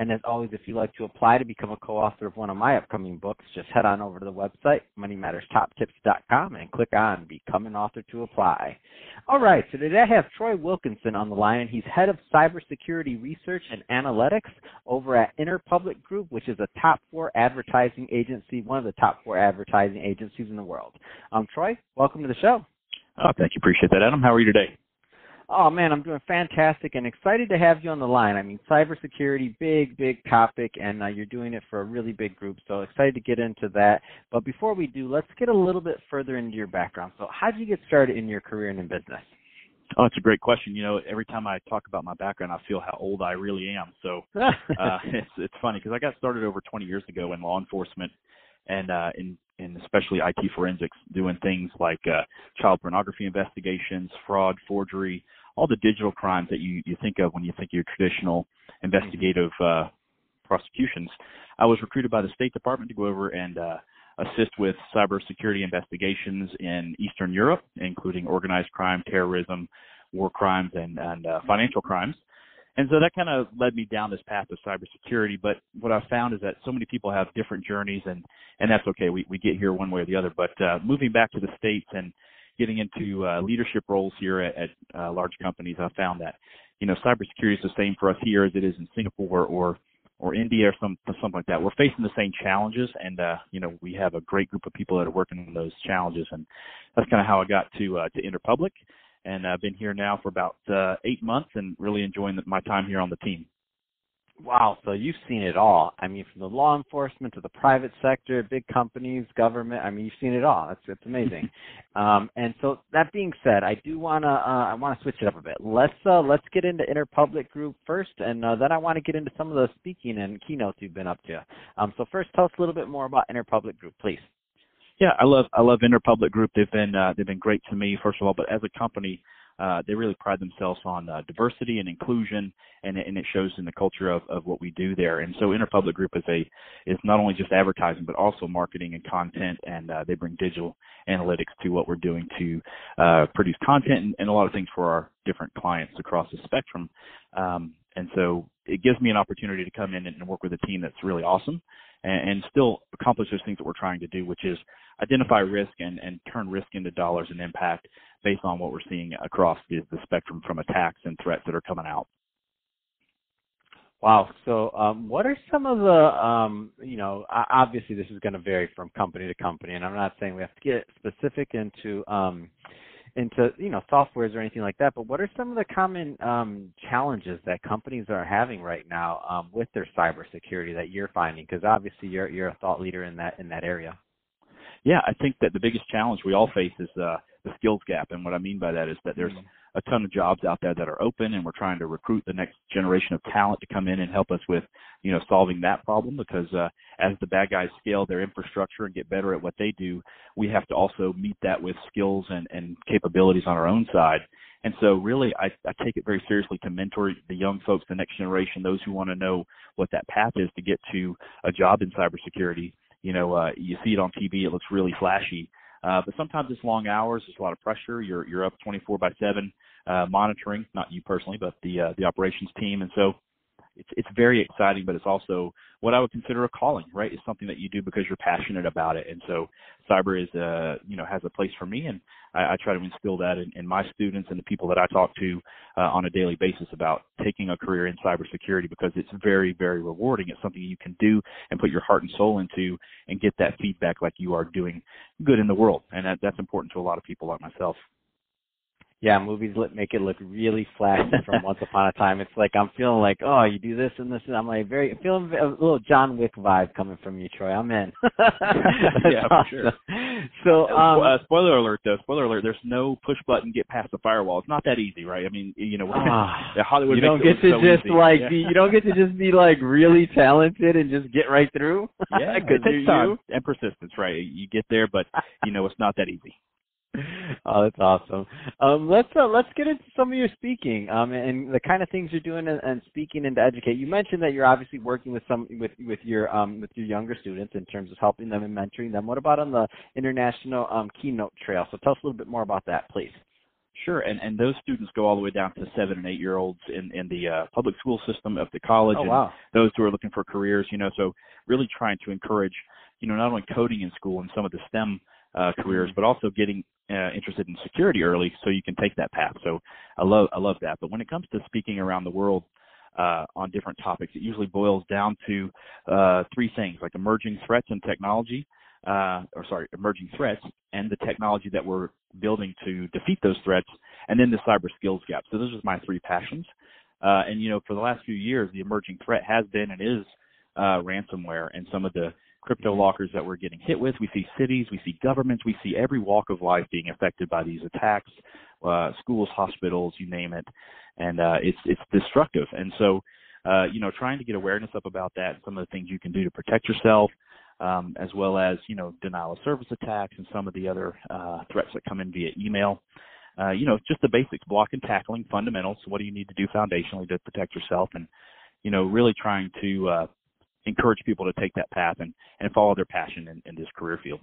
And as always, if you'd like to apply to become a co-author of one of my upcoming books, just head on over to the website, moneymatterstoptips.com, and click on Become an Author to apply. All right, so today I have Troy Wilkinson on the line. He's head of cybersecurity research and analytics over at Interpublic Group, which is a top four advertising agency, one of the top four advertising agencies in the world. Um, Troy, welcome to the show. Oh, thank you. Appreciate that, Adam. How are you today? Oh man, I'm doing fantastic and excited to have you on the line. I mean, cybersecurity, big, big topic, and uh, you're doing it for a really big group. So excited to get into that. But before we do, let's get a little bit further into your background. So, how did you get started in your career and in business? Oh, it's a great question. You know, every time I talk about my background, I feel how old I really am. So uh, it's it's funny because I got started over 20 years ago in law enforcement and uh, in in especially IT forensics, doing things like uh, child pornography investigations, fraud, forgery, all the digital crimes that you, you think of when you think of your traditional investigative uh, prosecutions. I was recruited by the State Department to go over and uh, assist with cybersecurity investigations in Eastern Europe, including organized crime, terrorism, war crimes, and, and uh, financial crimes. And so that kind of led me down this path of cybersecurity. But what I found is that so many people have different journeys, and and that's okay. We we get here one way or the other. But uh, moving back to the states and getting into uh, leadership roles here at, at uh, large companies, I found that you know cybersecurity is the same for us here as it is in Singapore or or India or some something like that. We're facing the same challenges, and uh, you know we have a great group of people that are working on those challenges, and that's kind of how I got to uh, to Interpublic, and I've been here now for about uh, eight months, and really enjoying my time here on the team. Wow, so you've seen it all. I mean, from the law enforcement to the private sector, big companies, government. I mean, you've seen it all. It's it's amazing. um, and so that being said, I do wanna uh, I wanna switch it up a bit. Let's uh, let's get into Interpublic Group first, and uh, then I want to get into some of the speaking and keynotes you've been up to. Um, so first, tell us a little bit more about Interpublic Group, please. Yeah, I love I love Interpublic Group. They've been uh, they've been great to me, first of all, but as a company uh, they really pride themselves on uh, diversity and inclusion, and, and it shows in the culture of, of what we do there. And so Interpublic Group is a is not only just advertising, but also marketing and content, and uh, they bring digital analytics to what we're doing to uh, produce content and, and, a lot of things for our different clients across the spectrum. Um, and so it gives me an opportunity to come in and work with a team that's really awesome and, and still accomplish those things that we're trying to do, which is identify risk and, and turn risk into dollars and impact based on what we're seeing across the, the spectrum from attacks and threats that are coming out. Wow. So, um, what are some of the, um, you know, obviously this is going to vary from company to company, and I'm not saying we have to get specific into, um, into you know softwares or anything like that. But what are some of the common um, challenges that companies are having right now um, with their cybersecurity that you're finding? Because obviously you're you're a thought leader in that in that area. Yeah, I think that the biggest challenge we all face is uh, the skills gap. And what I mean by that is that there's mm-hmm. a ton of jobs out there that are open and we're trying to recruit the next generation of talent to come in and help us with, you know, solving that problem because uh, as the bad guys scale their infrastructure and get better at what they do, we have to also meet that with skills and, and capabilities on our own side. And so really I, I take it very seriously to mentor the young folks, the next generation, those who want to know what that path is to get to a job in cybersecurity. You know, uh, you see it on TV, it looks really flashy, uh, but sometimes it's long hours. There's a lot of pressure. You're you're up 24 by 7 uh, monitoring, not you personally, but the uh, the operations team. And so it's it's very exciting, but it's also what I would consider a calling, right? It's something that you do because you're passionate about it. And so cyber is uh you know has a place for me, and I, I try to instill that in, in my students and the people that I talk to uh, on a daily basis about taking a career in cybersecurity because it's very very rewarding. It's something you can do and put your heart and soul into, and get that feedback like you are doing good in the world, and that, that's important to a lot of people like myself yeah, movies make it look really flashy from Once Upon a Time. It's like I'm feeling like, oh, you do this and this, and I'm like very feeling a little John Wick vibe coming from you, Troy. I'm in. yeah, for sure. So, um, uh, spoiler alert, though. Spoiler alert. There's no push button get past the firewall. It's not that easy, right? I mean, you know, uh, Hollywood. You don't get to so just easy. like yeah. be, you don't get to just be like really talented and just get right through. Yeah, it takes time and persistence, right? You get there, but you know, it's not that easy. oh, that's awesome. Um, let's uh, let's get into some of your speaking um, and the kind of things you're doing and, and speaking and to educate. You mentioned that you're obviously working with some with with your um, with your younger students in terms of helping them and mentoring them. What about on the international um, keynote trail? So tell us a little bit more about that, please. Sure, and and those students go all the way down to seven and eight year olds in in the uh, public school system of the college, oh, and wow. those who are looking for careers. You know, so really trying to encourage, you know, not only coding in school and some of the STEM uh, careers, mm-hmm. but also getting uh, interested in security early so you can take that path. So I love I love that. But when it comes to speaking around the world uh, on different topics, it usually boils down to uh, three things like emerging threats and technology, uh, or sorry, emerging threats and the technology that we're building to defeat those threats, and then the cyber skills gap. So those are my three passions. Uh, and you know, for the last few years, the emerging threat has been and is uh, ransomware and some of the crypto lockers that we're getting hit with. We see cities, we see governments, we see every walk of life being affected by these attacks, uh, schools, hospitals, you name it, and uh, it's it's destructive. And so, uh, you know, trying to get awareness up about that, some of the things you can do to protect yourself, um, as well as you know denial of service attacks and some of the other uh, threats that come in via email. Uh, you know, just the basics, block and tackling, fundamentals. What do you need to do foundationally to protect yourself, and you know, really trying to uh, encourage people to take that path and, and follow their passion in, in this career field.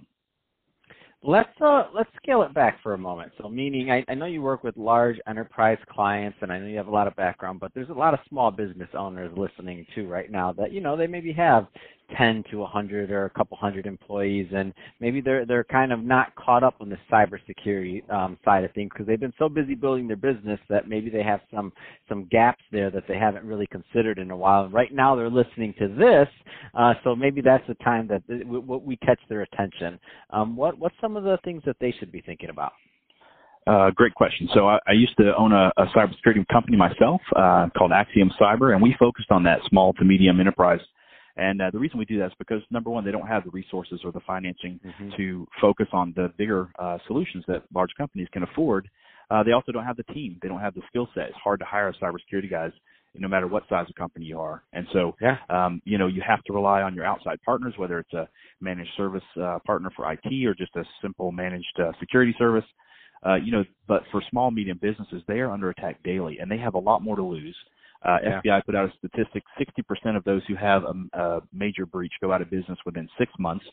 Let's uh, let's scale it back for a moment. So, meaning, I, I know you work with large enterprise clients, and I know you have a lot of background, but there's a lot of small business owners listening too right now that you know they maybe have 10 to 100 or a couple hundred employees, and maybe they're they're kind of not caught up on the cybersecurity um, side of things because they've been so busy building their business that maybe they have some some gaps there that they haven't really considered in a while. And right now they're listening to this, uh, so maybe that's the time that we catch their attention. Um, what what's some of the things that they should be thinking about? Uh, great question. So I, I used to own a, a cybersecurity company myself uh, called Axiom Cyber, and we focused on that small to medium enterprise and uh, the reason we do that is because number one, they don't have the resources or the financing mm-hmm. to focus on the bigger uh, solutions that large companies can afford. Uh, they also don't have the team. They don't have the skill set. It's hard to hire cybersecurity guys, no matter what size of company you are. And so, yeah. um, you know, you have to rely on your outside partners, whether it's a managed service uh, partner for IT or just a simple managed uh, security service. Uh, you know, but for small medium businesses, they are under attack daily, and they have a lot more to lose. Uh, yeah. FBI put out a statistic: 60% of those who have a, a, major breach go out of business within six months.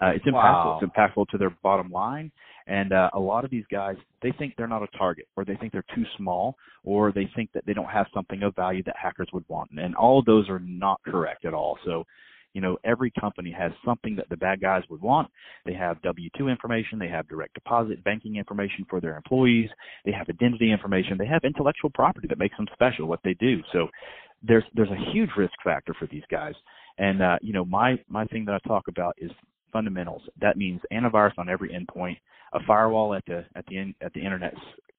Uh, it's impactful. Wow. It's impactful to their bottom line, and uh, a lot of these guys they think they're not a target, or they think they're too small, or they think that they don't have something of value that hackers would want, and all of those are not correct at all. So you know, every company has something that the bad guys would want. They have W-2 information, they have direct deposit banking information for their employees, they have identity information, they have intellectual property that makes them special what they do. So there's there's a huge risk factor for these guys. And uh, you know, my my thing that I talk about is fundamentals. That means antivirus on every endpoint, a firewall at the at the in, at the internet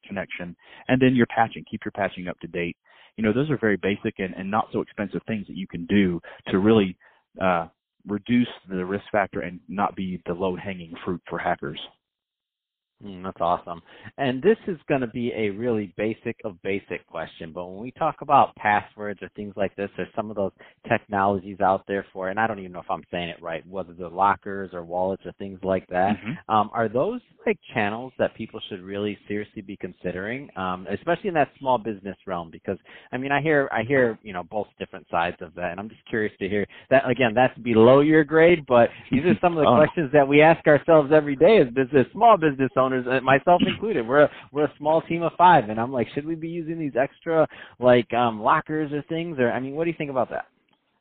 connection, and then your patching. Keep your patching up to date. You know, those are very basic and, and not so expensive things that you can do to really uh, reduce the risk factor and not be the low hanging fruit for hackers. Mm, that's awesome. And this is going to be a really basic of basic question, but when we talk about passwords or things like this, there's some of those technologies out there for, and I don't even know if I'm saying it right, whether they're lockers or wallets or things like that. Mm-hmm. Um, are those like channels that people should really seriously be considering, um, especially in that small business realm? Because I mean, I hear I hear you know both different sides of that, and I'm just curious to hear that. Again, that's below your grade, but these are some of the oh. questions that we ask ourselves every day as business, small business owners owners, uh, myself included. We're a, we're a small team of five, and I'm like, should we be using these extra like um, lockers or things? Or I mean, what do you think about that?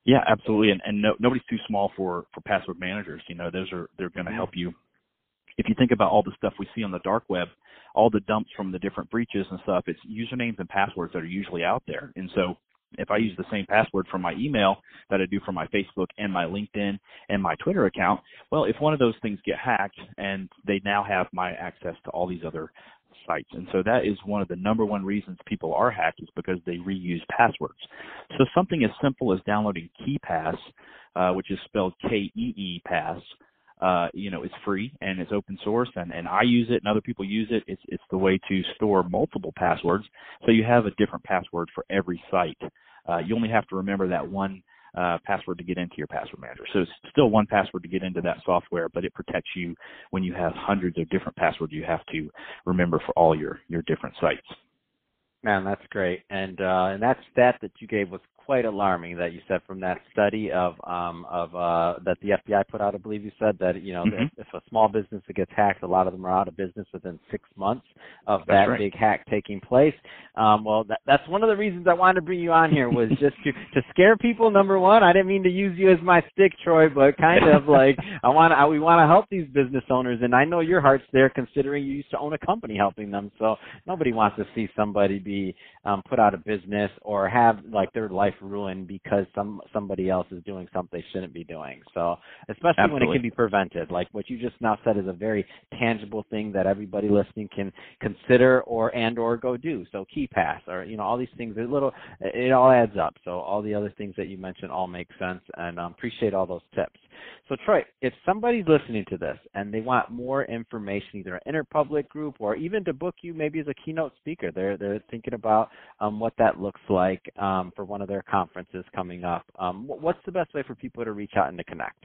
Yeah, absolutely. And, and no, nobody's too small for for password managers. You know, those are they're going to help you. If you think about all the stuff we see on the dark web, all the dumps from the different breaches and stuff, it's usernames and passwords that are usually out there. And so if I use the same password for my email that I do for my Facebook and my LinkedIn and my Twitter account, well, if one of those things get hacked and they now have my access to all these other sites. And so that is one of the number one reasons people are hacked is because they reuse passwords. So something as simple as downloading KeePass, uh, which is spelled K-E-E Pass, uh, you know, it's free and it's open source and, and I use it and other people use it. It's, it's the way to store multiple passwords. So you have a different password for every site. Uh, you only have to remember that one uh, password to get into your password manager. So it's still one password to get into that software, but it protects you when you have hundreds of different passwords you have to remember for all your your different sites. Man, that's great. And uh, and that stat that you gave was quite alarming that you said from that study of um of uh that the FBI put out I believe you said that you know mm-hmm. if, if a small business gets hacked a lot of them are out of business within 6 months of that's that right. big hack taking place um well that, that's one of the reasons I wanted to bring you on here was just to to scare people number 1 I didn't mean to use you as my stick Troy but kind of like I want we want to help these business owners and I know your heart's there considering you used to own a company helping them so nobody wants to see somebody be um put out of business or have like their life ruined because some somebody else is doing something they shouldn't be doing. So especially Absolutely. when it can be prevented, like what you just now said is a very tangible thing that everybody listening can consider or and or go do. So KeePass or you know all these things, a little it all adds up. So all the other things that you mentioned all make sense, and um, appreciate all those tips. So Troy, if somebody's listening to this and they want more information, either an Interpublic group or even to book you maybe as a keynote speaker, they're they're thinking about um, what that looks like um, for one of their conferences coming up. Um, what's the best way for people to reach out and to connect?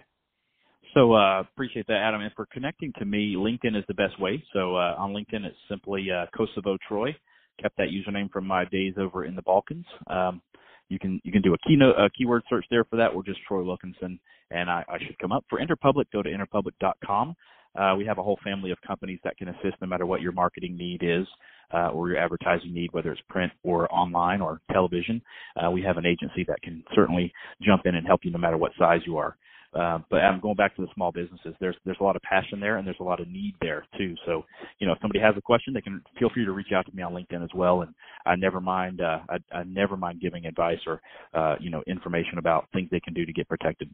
So uh, appreciate that, Adam. And for connecting to me, LinkedIn is the best way. So uh, on LinkedIn, it's simply uh, Kosovo Troy. Kept that username from my days over in the Balkans. Um, you can you can do a keynote a keyword search there for that, or just Troy Wilkinson, and I, I should come up. For Interpublic, go to interpublic.com. Uh, we have a whole family of companies that can assist no matter what your marketing need is uh, or your advertising need, whether it's print or online or television. Uh, we have an agency that can certainly jump in and help you no matter what size you are. Uh, but I'm going back to the small businesses. There's there's a lot of passion there, and there's a lot of need there too. So, you know, if somebody has a question, they can feel free to reach out to me on LinkedIn as well. And I never mind uh, I, I never mind giving advice or uh, you know information about things they can do to get protected.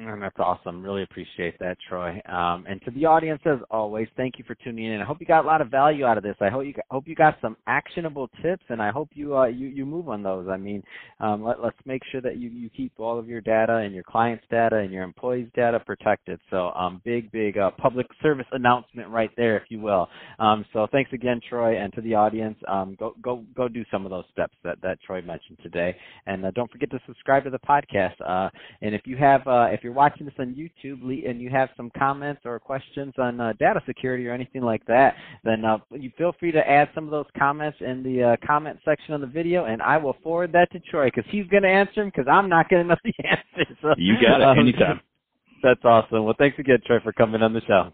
And that's awesome. Really appreciate that, Troy. Um, and to the audience, as always, thank you for tuning in. I hope you got a lot of value out of this. I hope you hope you got some actionable tips, and I hope you uh, you you move on those. I mean, um, let, let's make sure that you you keep all of your data and your clients' data and your employees' data protected. So, um, big big uh, public service announcement right there, if you will. Um, so, thanks again, Troy, and to the audience. Um, go go go do some of those steps that that Troy mentioned today, and uh, don't forget to subscribe to the podcast. Uh, and if you have uh, if you're watching this on YouTube and you have some comments or questions on uh, data security or anything like that, then uh, you feel free to add some of those comments in the uh, comment section of the video, and I will forward that to Troy because he's going to answer them because I'm not going to know the answers. So, you got it um, anytime. That's awesome. Well, thanks again, Troy, for coming on the show.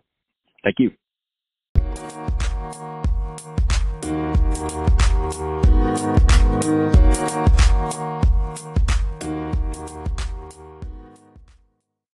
Thank you.